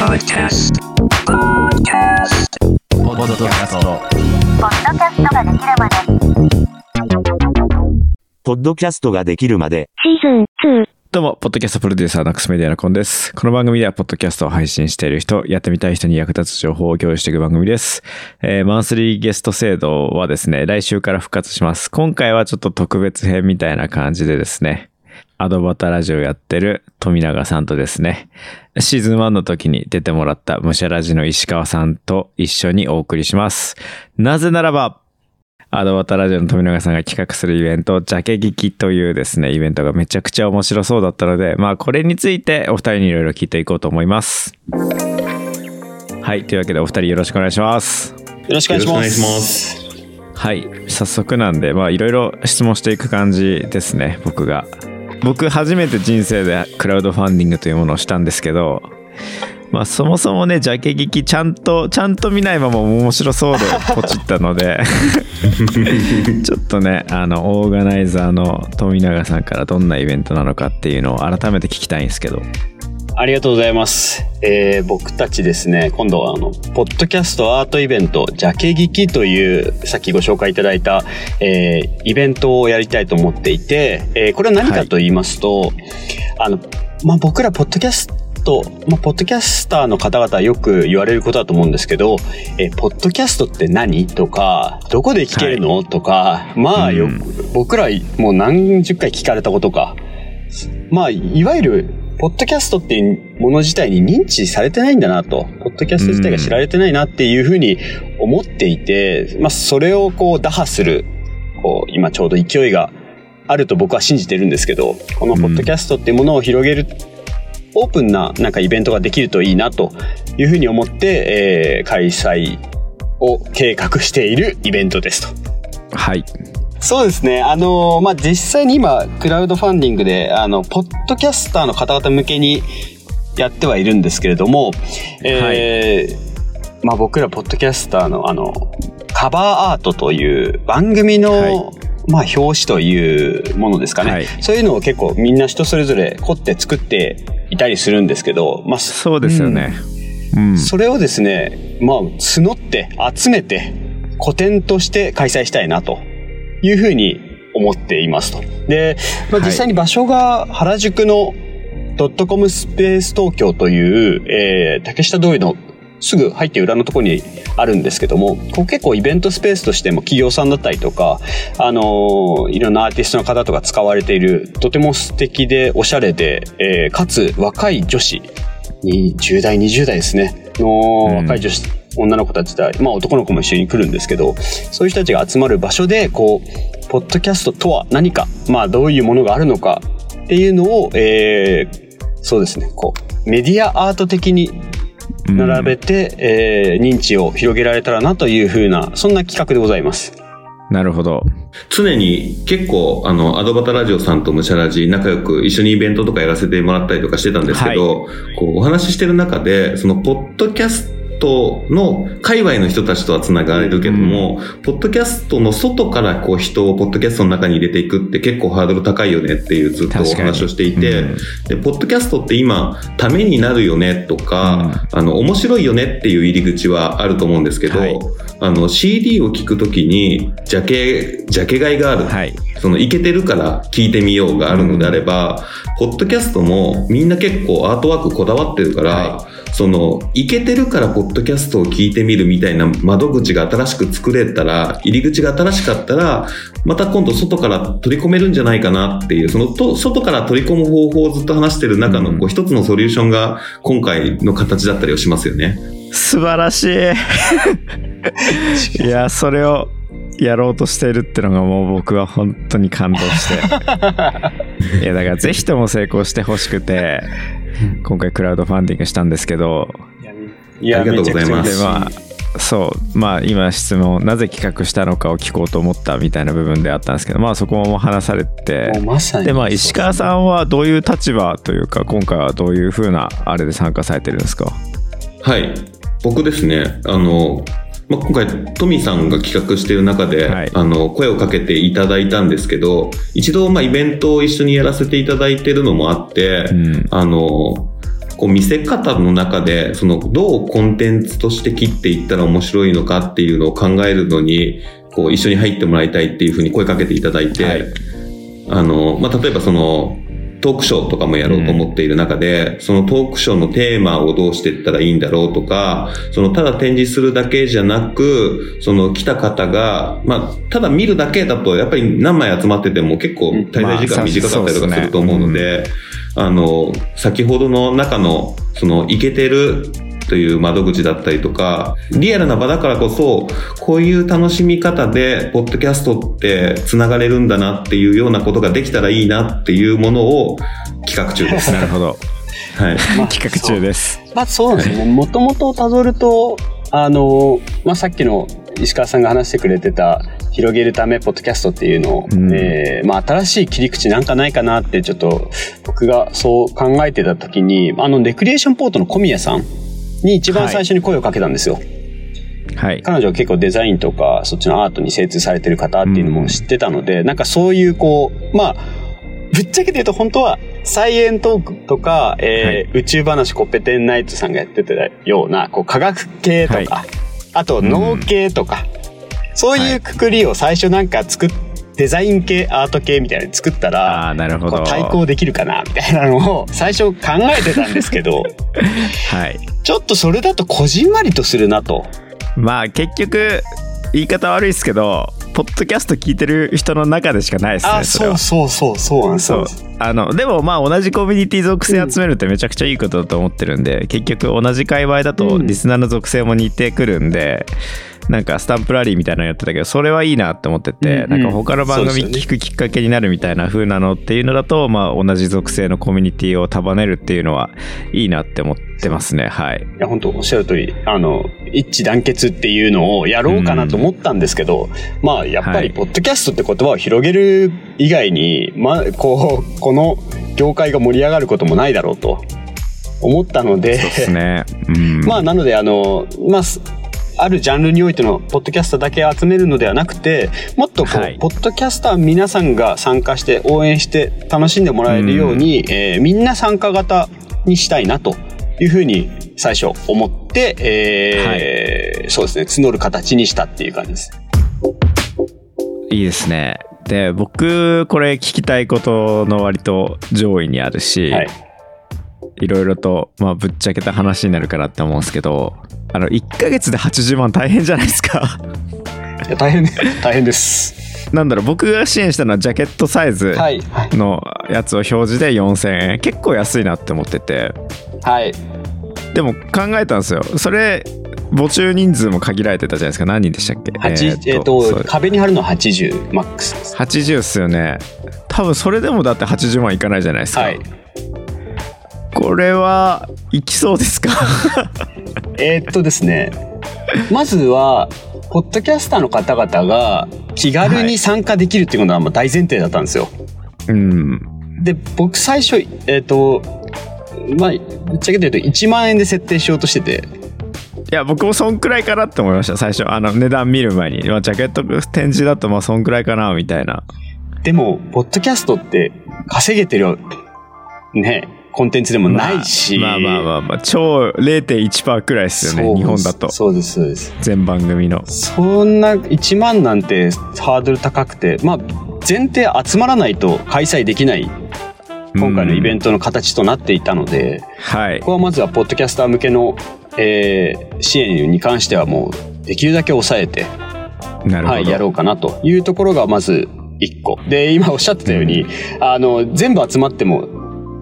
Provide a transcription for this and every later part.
Podcast. Podcast. ポッドキャスト。ポッドキャストができるまで。ポッドキャストができるまで、シーズン2。どうも、ポッドキャストプロデューサーのアクスメディアのコンです。この番組では、ポッドキャストを配信している人、やってみたい人に役立つ情報を共有していく番組です。えー、マンスリーゲスト制度はですね、来週から復活します。今回はちょっと特別編みたいな感じでですね、アドバタラジオやってる富永さんとですね、シーズン1の時に出てもらったムシャラジの石川さんと一緒にお送りします。なぜならば、アドバタラジオの富永さんが企画するイベント、ジャケ聞きというですね、イベントがめちゃくちゃ面白そうだったので、まあこれについてお二人にいろいろ聞いていこうと思います。はい、というわけでお二人よろしくお願いします。よろしくお願いします。ます。はい、早速なんで、まあいろいろ質問していく感じですね、僕が。僕初めて人生でクラウドファンディングというものをしたんですけど、まあそもそもね、ジャケ聞きちゃんと、ちゃんと見ないまま面白そうでポチったので、ちょっとね、あの、オーガナイザーの富永さんからどんなイベントなのかっていうのを改めて聞きたいんですけど。ありがとうございます。えー僕たちですね、今度はあの、ポッドキャストアートイベント、ジャケ聞きという、さっきご紹介いただいた、えーイベントをやりたいと思っていて、えーこれは何かと言いますと、あの、まあ、僕らポッドキャスト、まあ、ポッドキャスターの方々はよく言われることだと思うんですけど、えーポッドキャストって何とか、どこで聞けるの、とか、まあよ、うん僕らもう何十回聞かれたことか。まあ、いわゆる、ポッドキャストっていうもの自体に認知されてないんだなと、ポッドキャスト自体が知られてないなっていうふうに思っていて、まあ、それをこう打破する、こう、今ちょうど勢いがあると僕は信じてるんですけど、このポッドキャストっていうものを広げる、オープンななんかイベントができるといいなというふうに思って、えー開催を計画しているイベントですと。はい。そうですね。あのーまあ、実際に今、クラウドファンディングで、あの、ポッドキャスターの方々向けにやってはいるんですけれども、えーまあ、僕らポッドキャスターの、あの、カバーアートという番組の、はいまあ、表紙というものですかね、はいそういうのを結構みんな人それぞれ凝って作っていたりするんですけど、まあ、そうですよね。うん。それをですね、まあ、募って、集めて、古典として開催したいなというふうに思っていますと。で、まあ、はい実際に場所が原宿のドットコムスペース東京という、えー竹下通りのすぐ入って裏のところにあるんですけども、ここ結構イベントスペースとしても企業さんだったりとか、あのーいろんなアーティストの方とか使われている、とても素敵でおしゃれで、えーかつ若い女子に10代20代ですねの若い女子、女の子たちだまあ男の子も一緒に来るんですけどそういう人たちが集まる場所でこうポッドキャストとは何かまあどういうものがあるのかっていうのを、えーそうですねこうメディアアート的に並べて、えー認知を広げられたらなというふうなそんな企画でございます。なるほど。常に結構、あの、アドバタラジオさんとムシャラジ仲良く一緒にイベントとかやらせてもらったりとかしてたんですけど、こう、お話ししてる中で、その、ポッドキャストの界隈の人たちとは繋がれるけども、ポッドキャストの外からこう人をポッドキャストの中に入れていくって結構ハードル高いよねっていうずっとお話をしていて、うん。で、ポッドキャストって今、ためになるよねとか、あの、面白いよねっていう入り口はあると思うんですけど、はい。あの、CD を聞くときに、ジャケ、ジャケ買いがある。はい。その、いけてるから聞いてみようがあるのであれば、ポッドキャストもみんな結構アートワークこだわってるから、はその、いけてるからポッドキャストを聞いてみるみたいな窓口が新しく作れたら、入り口が新しかったら、また今度外から取り込めるんじゃないかなっていう、そのと、外から取り込む方法をずっと話してる中の、こう一つのソリューションが今回の形だったりをしますよね。素晴らしい。いや、それをやろうとしているってのがもう僕は本当に感動して。いや、だからぜひとも成功してほしくて、今回クラウドファンディングしたんですけど、ありがとうございます。で、まあ、そう、まあ今質問、なぜ企画したのかを聞こうと思ったみたいな部分であったんですけど、まあそこも話されてで、まあ石川さんはどういう立場というか、今回はどういうふうなあれで参加されてるんですか？はい。僕ですね、あの、まあ、今回、トミーさんが企画している中で、はい。あの、声をかけていただいたんですけど、一度、まあ、イベントを一緒にやらせていただいてるのもあって、うん。あの、こう見せ方の中で、そのどうコンテンツとして切っていったら面白いのかっていうのを考えるのに、こう一緒に入ってもらいたいっていうふうに声かけていただいて、はい。あの、まあ、例えばその、トークショーとかもやろうと思っている中で、そのトークショーのテーマをどうしていったらいいんだろうとか、そのただ展示するだけじゃなく、その来た方が、まあ、ただ見るだけだと、やっぱり何枚集まってても結構滞在時間短かったりとかすると思うので、あの、先ほどの中の、その、いけてるという窓口だったりとか、リアルな場だからこそ、こういう楽しみ方で、ポッドキャストって繋がれるんだなっていうようなことができたらいいなっていうものを企画中です。なるほど。はい。ま あ企画中です。まあそうですね。もともとたどると、あの、まあさっきの石川さんが話してくれてた、広げるためポッドキャストっていうのを、うん。えーまあ新しい切り口なんかないかなってちょっと僕がそう考えてた時に、あのレクリエーションポートの小宮さんに一番最初に声をかけたんですよ。はい。彼女は結構デザインとかそっちのアートに精通されてる方っていうのも知ってたので、なんかそういうこうまあぶっちゃけて言うと本当はサイエントークとか、えー宇宙話コッペテンナイトさんがやってたようなこう科学系とか、はい。あと脳系とか、そういうくくりを最初なんか作っデザイン系アート系みたいなの作ったあらあ、なるほど。対抗できるかなみたいなのを 最初考えてたんですけど はい。ちょっとそれだとこじんまりとするなと。まあ結局、言い方悪いですけど、ポッドキャスト聞いてる人の中でしかないですね。あ、そうそうそうそうなんであのでもまあ同じコミュニティ属性集めるってめちゃくちゃいいことだと思ってるんで、結局同じ界隈だとうんリスナーの属性も似てくるんで、なんかスタンプラリーみたいなのやってたけどそれはいいなって思ってて、うんうん。なんか他の番組聞くきっかけになるみたいな風なのっていうのだと、まあ同じ属性のコミュニティを束ねるっていうのはいいなって思ってますね。はい。いや本当おっしゃる通りあの一致団結っていうのをやろうかなと思ったんですけど、まあやっぱはい。りポッドキャストって言葉を広げる以外に、まあこうこの業界が盛り上がることもないだろうと思ったのでそうですね。うん。まあなのであのまあすあるジャンルにおいてのポッドキャスターだけ集めるのではなくてもっとこう、はい。ポッドキャスター皆さんが参加して応援して楽しんでもらえるように、えーみんな参加型にしたいなというふうに最初思って、えーそうですね募る形にしたっていう感じです。いいですね。で僕これ聞きたいことの割と上位にあるし、はいいろいろと、まあ、ぶっちゃけた話になるかなって思うんですけどあの1ヶ月で80万大変じゃないですか。いや大変大変です。なんだろう僕が支援したのはジャケットサイズのやつを表示で4000円。結構安いなって思ってて。はい。でも考えたんですよ。それ募集人数も限られてたじゃないですか。何人でしたっけ？八えっ、と壁に貼るのは80マックスです。80っすよね。多分それでもだって80万いかないじゃないですか、はい。これはいきそうですか？えーっとですね、まずは、ポッドキャスターの方々が気軽に参加できるっていうことはまあ大前提だったんですよ。うん。で、僕最初、えーっと、まあ、ぶっちゃけて言うと1万円で設定しようとしてて、いや僕もそんくらいかなって思いました最初。あの値段見る前に、まあ、ジャケット展示だとまあそんくらいかなみたいな。でも、ポッドキャストって稼げてる、ね、コンテンツでもないし、まあまあまあまあ超0.1%くらいですよね日本だと。そうです、そうです。全番組の。そんな1万なんてハードル高くて、まあ、前提集まらないと開催できない今回のイベントトの形となっていたので、はい。ここはまずはポッドキャスター向けの、えー支援に関してはもうできるだけ抑えて、なるほど、はい、やろうかなというところがまず1個。で、今おっしゃってたように、あの、全部集まっても、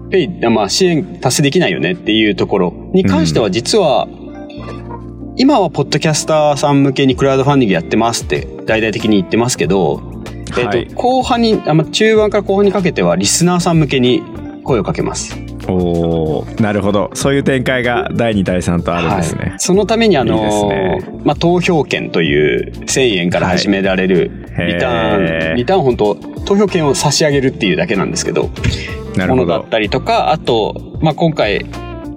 ペイ、まあ支援達成できないよねっていうところに関しては実は、今はポッドキャスターさん向けにクラウドファンディングやってますって大々的に言ってますけど、えっ、はい。と、後半に、あまあ中盤から後半にかけてはリスナーさん向けに声をかけます。おーなるほど。そういう展開が第2第3とあるんですね、はい、そのためにあのね。まあ、投票権という1000円から始められるはい。リターン、リターン本当投票権を差し上げるっていうだけなんですけどなるほど。ものだったりとかあと、まあ、今回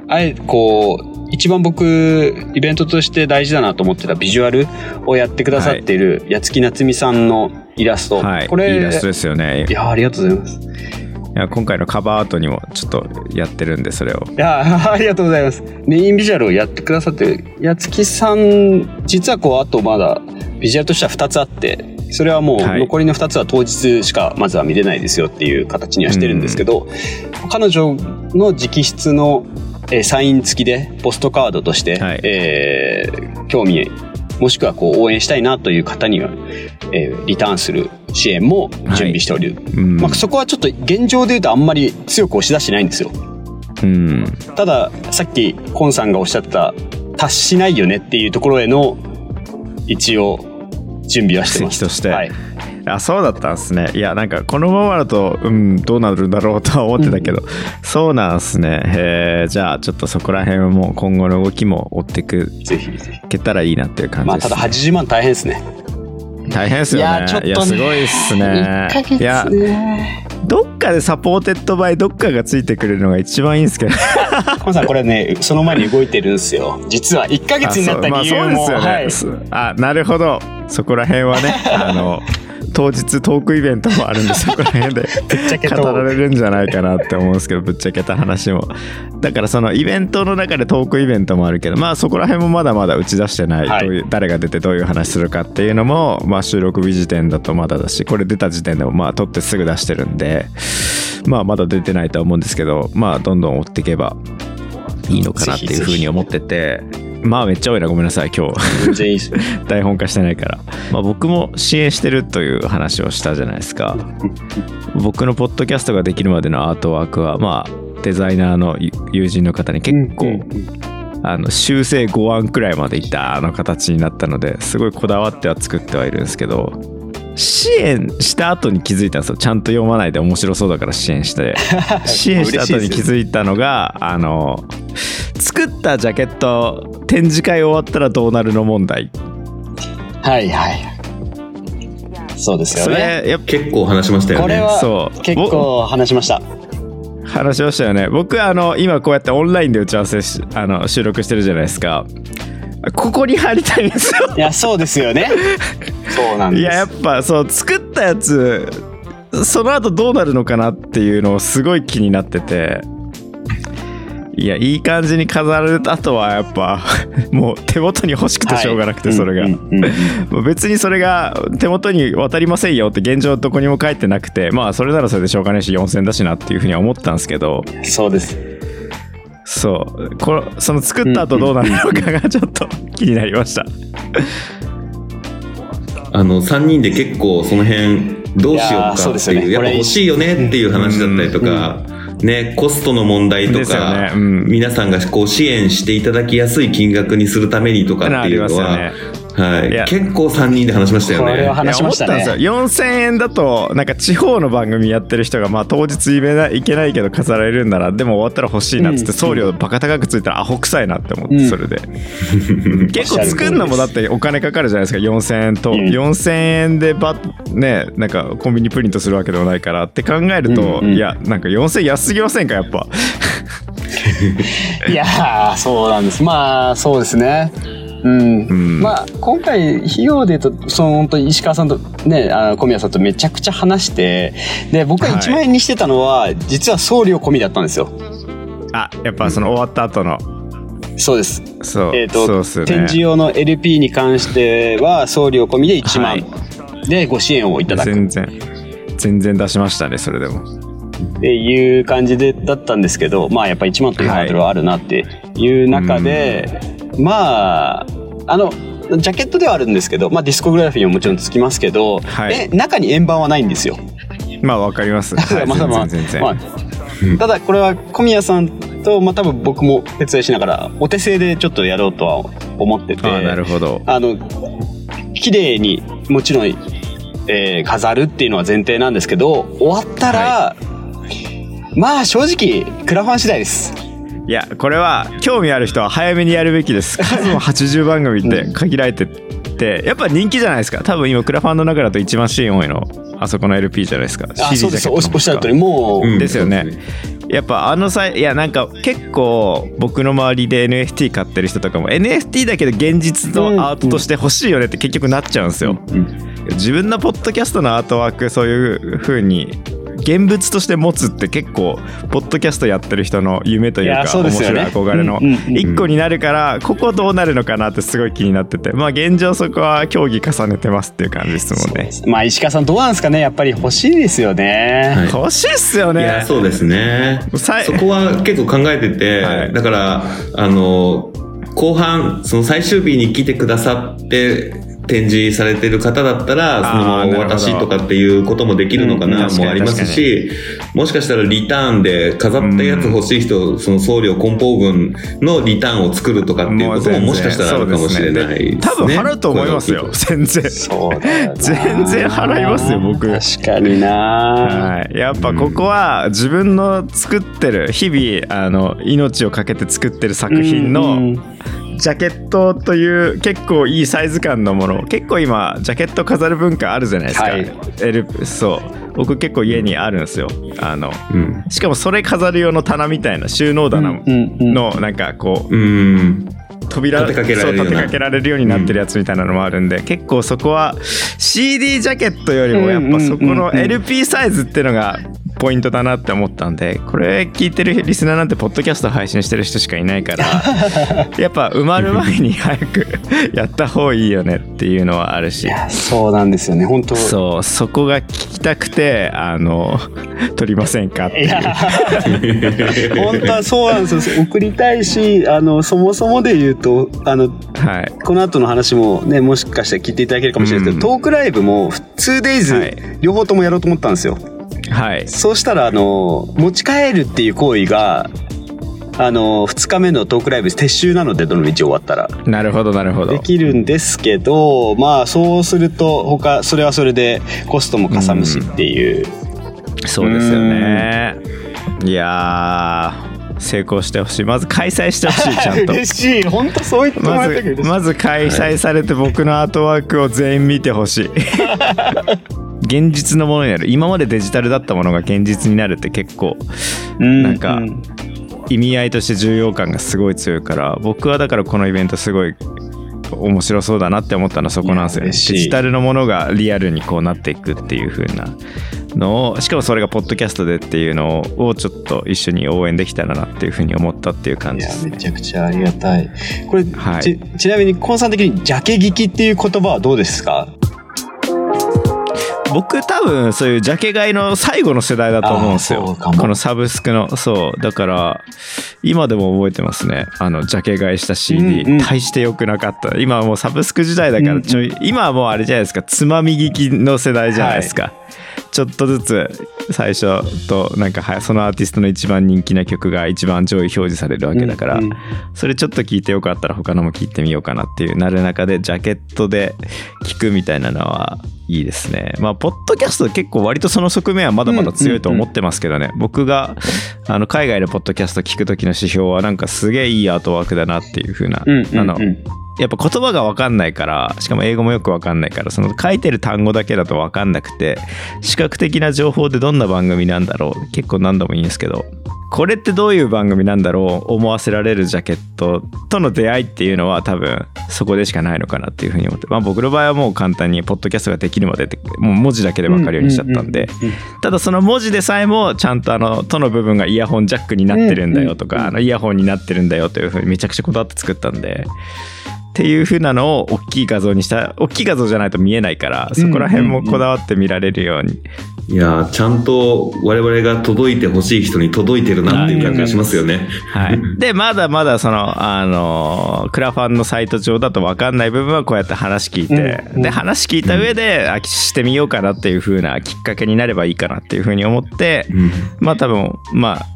あえこう一番僕イベントとして大事だなと思ってたビジュアルをやってくださっている八月夏美さんのイラスト、はい。これいいイラストですよね。いやありがとうございますや今回のカバーアートにもちょっとやってるんでそれを。いやありがとうございます。メインビジュアルをやってくださってるやつきさん実はこうあとまだビジュアルとしては2つあってそれはもうはい。残りの2つは当日しかまずは見れないですよっていう形にはしてるんですけど、彼女の直筆の、えーサイン付きでポストカードとして、はい。えー興味もしくはこう応援したいなという方には、えーリターンする支援も準備しておる、うん、まあ、そこはちょっと現状で言うとあんまり強く押し出してないんですよ。うん。たださっきコンさんがおっしゃった達しないよねっていうところへの一応準備はしてます。として。はい、あそうだったんですね。いやなんかこのままだとうんどうなるんだろうとは思ってたけど、そうなんですね。へえじゃあちょっとそこら辺はもう今後の動きも追ってくぜひぜひ。けたらいいなっていう感じです、まあただ80万大変ですね大変ですよね。いやちょっとねすごいっすね。いやどっかで supported by どっかがついてくれるのが一番いいんですけど コンさんこれねその前に動いてるんですよ。実は1ヶ月になった理由も、あそう,、まあ、そうはいですよね、あなるほど。そこら辺はね あの当日トークイベントもあるんでそ こら辺で語られるんじゃないかなって思うんですけどぶっちゃけた話も。だからそのイベントの中でトークイベントもあるけどまあそこら辺もまだまだ打ち出してない、はい。どういう誰が出てどういう話するかっていうのも、まあ、収録日時点だとまだだしこれ出た時点でもまあ撮ってすぐ出してるんでまあまだ出てないとは思うんですけどまあどんどん追っていけばいいのかなっていうふうに思っててまあめっちゃ多いなごめんなさい今日。台本化してないから、まあ、僕も支援してるという話をしたじゃないですか。僕のポッドキャストができるまでのアートワークはまあデザイナーの友人の方に結構、うんうんあの修正5案くらいまでいったあの形になったのですごいこだわっては作ってはいるんですけど支援した後に気づいたんですよ。ちゃんと読まないで面白そうだから支援して。支援した後に気づいたのがあの作ったジャケット展示会終わったらどうなるの問題。はいはい。そうですよそねれや結構話しましたよね。そう。結構話しました。話しましたよね。僕あの今こうやってオンラインで打ち合わせしあの収録してるじゃないですかここに入りたいんですよ。いやそうですよね。そうなんです。いややっぱそう作ったやつその後どうなるのかなっていうのをすごい気になってて。いやいい感じに飾られた後はやっぱ もう手元に欲しくてしょうがなくてそれが、別にそれが手元に渡りませんよって現状どこにも書いてなくてまあそれならそれでしょうがないし4000だしなっていうふうには思ったんですけど。そうですそう。このその作った後どうなるのかがちょっと 気になりました。あの、3人で結構その辺どうしようかっていう、やっぱ欲しいよねっていう話だったりとか、ね、コストの問題とか、ね。うん。皆さんがこう支援していただきやすい金額にするためにとかっていうのは、ありはい。いや。結構3人で話しましたよこれはね。話しましたね。たんですよ。4000円だとなんか地方の番組やってる人がまあ当日いいけないけど飾られるんならでも終わったら欲しいなっつってうん。送料バカ高くついたらアホ臭いなって思ってうん。それで、結構作るのもだってお金かかるじゃないですか。4000円と、うん。4000円でバッねなんかコンビニプリントするわけでもないからって考えると、うんうん。いやなんか4000円安すぎませんかやっぱいやーそうなんですまあそうですねうん、うん。まあ今回費用で言うとその本当石川さんとねあの小宮さんとめちゃくちゃ話してで僕が1万円にしてたのは、実は送料込みだったんですよ。あやっぱその終わった後の。そうです。そう、えっ、とそうっすよね。展示用の LP に関しては送料込みで1万。でご支援をいただく。全然全然出しましたねそれでも。っていう感じでだったんですけどまあやっぱ1万というハードルはあるなっていう中で、まああのジャケットではあるんですけど、まあ、ディスコグラフィーももちろんつきますけど、はい。え中に円盤はないんですよ。まあわかります、はい、まあまあまあただこれは小宮さんと、まあ、多分僕も手伝いしながらお手製でちょっとやろうとは思っててああなるほど。あの綺麗にもちろん、えー飾るっていうのは前提なんですけど終わったら、まあ正直クラファン次第ですいやこれは興味ある人は早めにやるべきです。数も80番組って限られててやっぱ人気じゃないですか。多分今クラファンの中だと一番シーン多いのあそこの LP じゃないですか。あそうですおっしゃる通り。もう、うんですよね。やっぱあの際いやなんか結構僕の周りで NFT 買ってる人とかも NFT だけど現実のアートとして欲しいよねって結局なっちゃうんですよ、自分のポッドキャストのアートワークそういう風に現物として持つって結構ポッドキャストやってる人の夢というか面白い憧れの一個になるからここどうなるのかなってすごい気になっててまあ現状そこは協議重ねてますっていう感じですもんね。まあ石川さんどうなんですかねやっぱり。欲しいですよね、はい。欲しいっすよね。いや、そうですね。そこは結構考えてて、はい。だから、あの、後半、その最終日に来てくださって、展示されてる方だったら、そのままお渡しとかっていうこともできるのかな、うんもありますし、もしかしたらリターンで飾ったやつ欲しい人、その送料梱包分のリターンを作るとかっていうことももしかしたらあるかもしれない。ですね。多分払うと思いますよ。全然。全然払いますよ僕。確かにな。はい、やっぱここは自分の作ってる日々あの命をかけて作ってる作品うんのジャケットという結構いいサイズ感のもの。結構今ジャケット飾る文化あるじゃないですか、はい。L そう。僕結構家にあるんですよ。あのうん。しかもそれ飾る用の棚みたいな収納棚うんうんのなんかこううん。扉立てかけられるような。そう立てかけられるようになってるやつみたいなのもあるんで、結構そこは CD ジャケットよりもやっぱそこの LP サイズっていうのがポイントだなって思ったんでこれ聞いてるリスナーなんてポッドキャスト配信してる人しかいないから やっぱ埋まる前に早くやった方がいいよねっていうのはあるし。そうなんですよね。本当。そうそこが聞きたくてあの撮りませんかっていう。本当はそうなんですよ。送りたいしあのそもそもで言うとあのはい。この後の話もねもしかしたら聞いていただけるかもしれないですけど、トークライブも 2days、はい。両方ともやろうと思ったんですよはい。そうしたらあの持ち帰るっていう行為があの2日目のトークライブ撤収なのでどの道終わったら。なるほどなるほど。できるんですけどまあそうすると他それはそれでコストもかさむしっていう、そうですよね。いやー成功してほしい。まず開催してほしい ちゃんと。嬉しい。本当そう言ってもまらえたけどずまず開催されて僕のアートワークを全員見てほしい 現実のものになる。今までデジタルだったものが現実になるって結構なんか意味合いとして重要感がすごい強いから僕はだからこのイベントすごい面白そうだなって思ったのはそこなんですよね。デジタルのものがリアルにこうなっていくっていう風なのをしかもそれがポッドキャストでっていうのをちょっと一緒に応援できたらなっていう風に思ったっていう感じです。めちゃくちゃありがたい。これ、はい。ちちなみにコンさん的にジャケ聞きっていう言葉はどうですか？僕多分そういうジャケ買いの最後の世代だと思うんですよ。このサブスクの。そう。だから今でも覚えてますね。あのジャケ買いした CD、うんうん。大して良くなかった。今はもうサブスク時代だからちょい、今はもうあれじゃないですか。つまみ聞きの世代じゃないですか、ちょっとずつ最初となんかはそのアーティストの一番人気な曲が一番上位表示されるわけだから、うんうん。それちょっと聞いてよかったら他のも聞いてみようかなっていうなる中でジャケットで聞くみたいなのはいいですね。まあポッドキャスト結構割とその側面はまだまだ強いと思ってますけどね、僕があの海外のポッドキャスト聞く時の指標はなんかすげえいいアートワークだなっていう風な、うんうんうん。あのやっぱ言葉が分かんないからしかも英語もよく分かんないからその書いてる単語だけだと分かんなくて視覚的な情報でどんな番組なんだろう結構何度もいいんですけどこれってどういう番組なんだろう思わせられるジャケットとの出会いっていうのは多分そこでしかないのかなっていうふうに思って、まあ、僕の場合はもう簡単にポッドキャストができるまでってもう文字だけで分かるようにしちゃったんでただその文字でさえもちゃんとあの「と」の部分がイヤホンジャックになってるんだよとか、あのイヤホンになってるんだよというふうにめちゃくちゃこだわって作ったんで。っていう風なのを大きい画像にした大きい画像じゃないと見えないからそこら辺もこだわって見られるように。いやーちゃんと我々が届いてほしい人に届いてるなっていう感じがしますよね。はい、でまだまだそのあのクラファンのサイト上だと分かんない部分はこうやって話聞いて、うん。うん。で話聞いた上で、あしてみようかなっていう風なきっかけになればいいかなっていう風に思って、うん。まあ多分まあ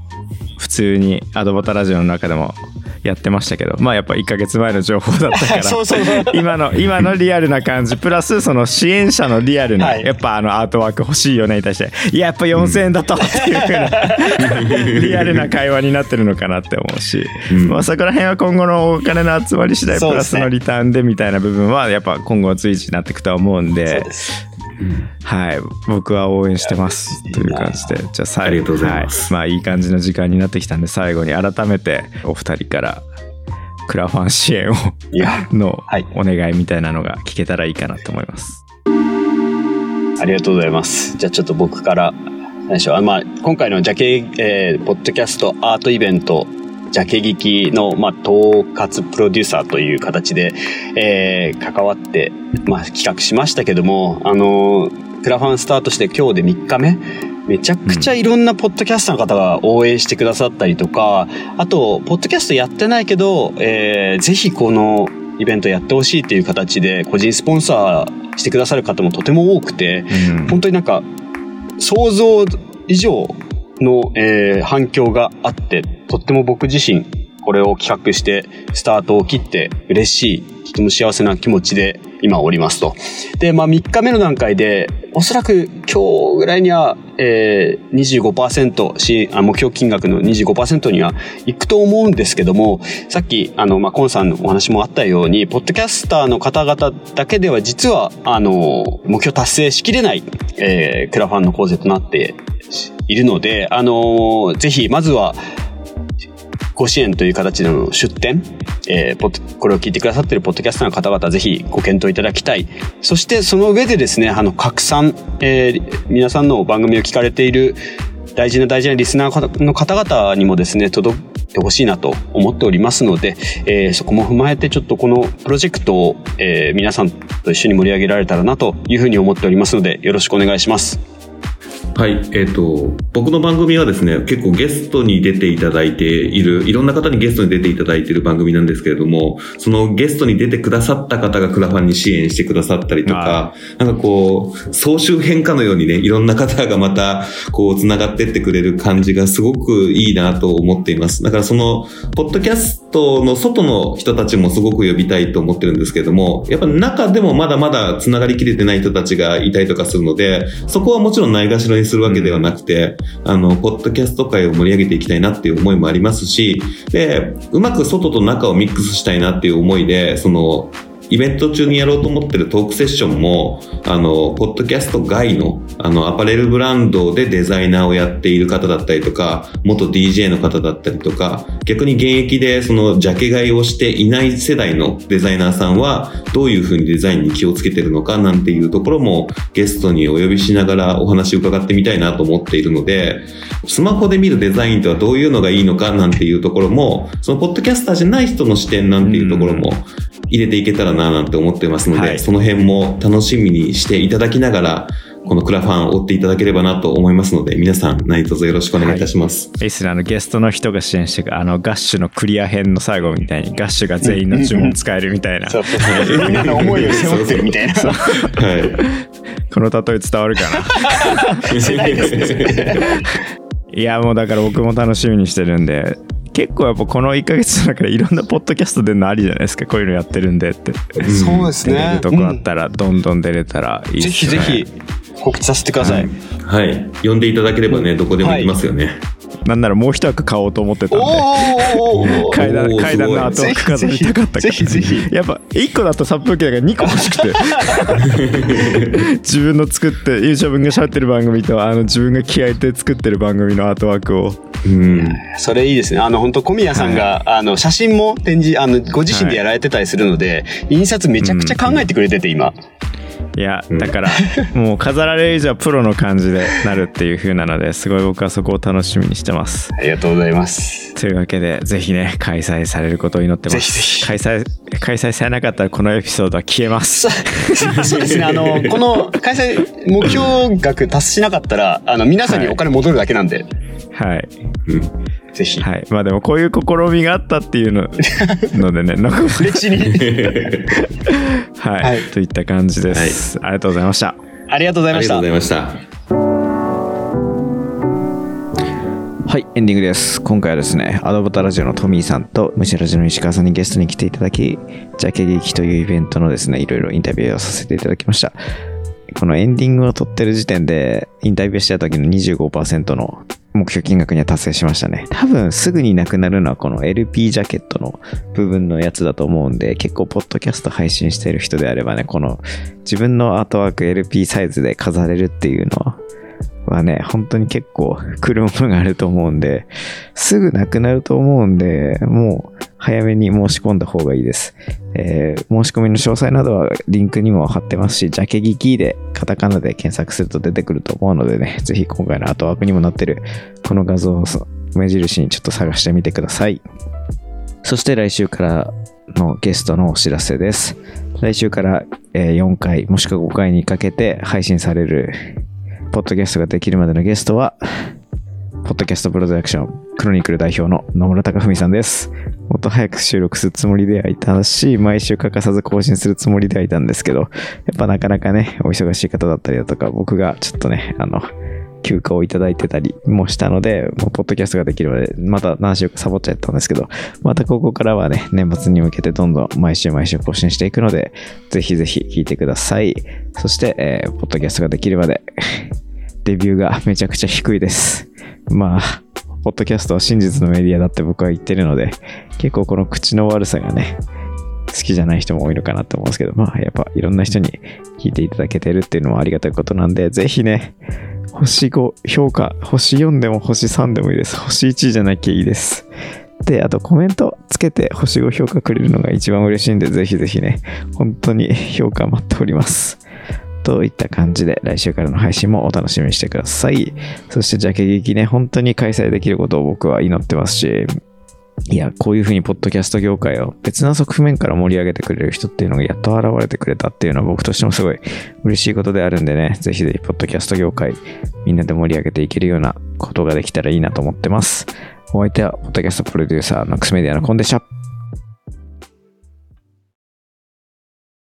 普通にアドバタラジオの中でもやってましたけどまあやっぱ1ヶ月前の情報だったから そうそうそう。今の今のリアルな感じプラスその支援者のリアルな、はい。やっぱあのアートワーク欲しいよねに対していややっぱ4000円だとっていう風な リアルな会話になってるのかなって思うし、うん。まあ、そこら辺は今後のお金の集まり次第プラスのリターンでみたいな部分はやっぱ今後は随時になっていくとは思うんではい。僕は応援してますという感じで。じゃあ最後。はい、まあいい感じの時間になってきたんで最後に改めてお二人からクラファン支援をのはい。お願いみたいなのが聞けたらいいかなと思います。ありがとうございます。じゃあちょっと僕から何でしょうあまあ、今回のジャケ、えーポッドキャストアートイベント、ジャケ劇の、まあ、統括プロデューサーという形で、えー関わって、まあ、企画しましたけども、あのークラファンスタートして今日で3日目、めちゃくちゃいろんなポッドキャスターの方が応援してくださったりとか、あと、ポッドキャストやってないけど、えーぜひこのイベントやってほしいっていう形で、個人スポンサーしてくださる方もとても多くて、うん。本当になんか、想像以上の、えー反響があって、とっても僕自身、これを企画して、スタートを切って嬉しい、とても幸せな気持ちで今おりますと。で、まあ3日目の段階で、おそらく今日ぐらいには、えー、25%し、目標金額の25%にはいくと思うんですけども、さっき、あの、まあ、コンさんのお話もあったように、ポッドキャスターの方々だけでは実は、あの、目標達成しきれない、えー、クラファンの構成となっているので、あの、ぜひ、まずは、ご支援という形での出展、えーこれを聞いてくださっているポッドキャスターの方々、ぜひご検討いただきたい。そして、その上でですね、あの、拡散、えー皆さんの番組を聞かれている大事な大事なリスナーの方々にもですね、届いてほしいなと思っておりますので、えーそこも踏まえて、ちょっとこのプロジェクトを、えー皆さんと一緒に盛り上げられたらなというふうに思っておりますので、よろしくお願いします。はい、えっ、と、僕の番組はですね、結構ゲストに出ていただいている、いろんな方にゲストに出ていただいている番組なんですけれども、そのゲストに出てくださった方がクラファンに支援してくださったりとか、なんかこう、総集編かのようにね、いろんな方がまた、こう、繋がってってくれる感じがすごくいいなと思っています。だからその、ポッドキャストの外の人たちもすごく呼びたいと思ってるんですけれども、やっぱ中でもまだまだ繋がりきれてない人たちがいたりとかするので、そこはもちろんないがしろにするわけではなくて、あの、ポッドキャスト界を盛り上げていきたいなっていう思いもありますし、で、うまく外と中をミックスしたいなっていう思いで、その、イベント中にやろうと思ってるトークセッションも、あの、ポッドキャスト外の、あの、アパレルブランドでデザイナーをやっている方だったりとか、元 DJ の方だったりとか、逆に現役でそのジャケ買いをしていない世代のデザイナーさんは、どういうふうにデザインに気をつけてるのかなんていうところもゲストにお呼びしながらお話を伺ってみたいなと思っているので、スマホで見るデザインとはどういうのがいいのかなんていうところも、そのポッドキャスターじゃない人の視点なんていうところも入れていけたらななんて思ってますので、はいその辺も楽しみにしていただきながら、このクラファンを追っていただければなと思いますので、皆さん何卒よろしくお願いいたします。いいっすね、あのゲストの人が支援してくあのガッシュのクリア編の最後みたいにガッシュが全員の注文使えるみたいな。そうそうそう。みんなの思いを背負ってるみたいな。はい。この例え伝わるかな？世代ですね。いやもうだから僕も楽しみにしてるんで結構やっぱこの1ヶ月の中でいろんなポッドキャスト出るのありじゃないですか。こういうのやってるんでって。そうです出れねる。とこあったらどんどん出れたらいいっすぜね。ひぜひ告知させてください。はい。呼んでいただければね、どこでも行きますよね。なんならもう一枠買おうと思ってたんでおお階段階段の後枠飾りたかったからぜひぜひぜやっぱ1個だと殺風景だから2個欲しくて 自分の作ってゆうしょ分が喋ってる番組とあの自分が気合い入れて作ってる番組のアートワークをうん。それいいですね。あの、本当小宮さんが、あの、写真も展示、あの、ご自身でやられてたりするので、印刷めちゃくちゃ考えてくれてて、今。いやだからもう飾られる以上はプロの感じでなるっていう風なのですごい僕はそこを楽しみにしてます。ありがとうございます。というわけでぜひね開催されることを祈ってます。ぜひぜひ。開催開催されなかったらこのエピソードは消えます。そ そうですね。あの、この開催、目標額達しなかったら、あの、皆さんにお金戻るだけなんで、はい。うんぜひ。はいまあでもこういう試みがあったっていうの のでね残す歴史に。はい、はいといった感じです、ありがとうございましたありがとうございましたありがとうござい。ました。はい、エンディングです。今回はですね、アドボタラジオのトミーさんとムシラジオの石川さんにゲストに来ていただき、ジャケ劇というイベントのですね、いろいろインタビューをさせていただきました。このエンディングを撮ってる時点で、インタビューした時の25%の目標金額には達成しましたね。多分すぐになくなるのはこの LP ジャケットの部分のやつだと思うんで、結構ポッドキャスト配信してる人であればね、この自分のアートワーク LP サイズで飾れるっていうのは、はね、本当に結構来るものがあると思うんで、すぐなくなると思うんで、もう早めに申し込んだ方がいいです。えー申し込みの詳細などはリンクにも貼ってますし、ジャケギキーでカタカナで検索すると出てくると思うのでね、ぜひ今回の後枠にもなってるこの画像を目印にちょっと探してみてください。そして来週からのゲストのお知らせです。来週から4回もしくは5回にかけて配信されるポッドキャストができるまでのゲストは、ポッドキャストプロダクションクロニクル代表の野村隆文さんです。もっと早く収録するつもりではいたし、毎週欠かさず更新するつもりではいたんですけど、やっぱなかなかね、お忙しい方だったりだとか、僕がちょっとね、あの、休暇をいただいてたりもしたので、もうポッドキャストができるまで、また何週かサボっちゃったんですけど、またここからはね、年末に向けてどんどん毎週毎週更新していくので、ぜひぜひ聞いてください。そして、えーポッドキャストができるまで、デビューがめちゃくちゃ低いです。まあ、ポッドキャストは真実のメディアだって僕は言ってるので、結構この口の悪さがね、好きじゃない人も多いのかなと思うんですけど、まあやっぱいろんな人に聞いていただけてるっていうのもありがたいことなんで、ぜひね、星5評価、星4でも星3でもいいです。星1じゃなきゃいいです。で、あとコメントつけて星5評価くれるのが一番嬉しいんで、ぜひぜひね、本当に評価待っております。といった感じで来週からの配信もお楽しみにしてください。そしてジャケ劇ね、本当に開催できることを僕は祈ってますし、いや、こういうふうにポッドキャスト業界を別な側面から盛り上げてくれる人っていうのがやっと現れてくれたっていうのは僕としてもすごい嬉しいことであるんでね、ぜひぜひポッドキャスト業界みんなで盛り上げていけるようなことができたらいいなと思ってます。お相手はポッドキャストプロデューサーのクスメディアのコンでした。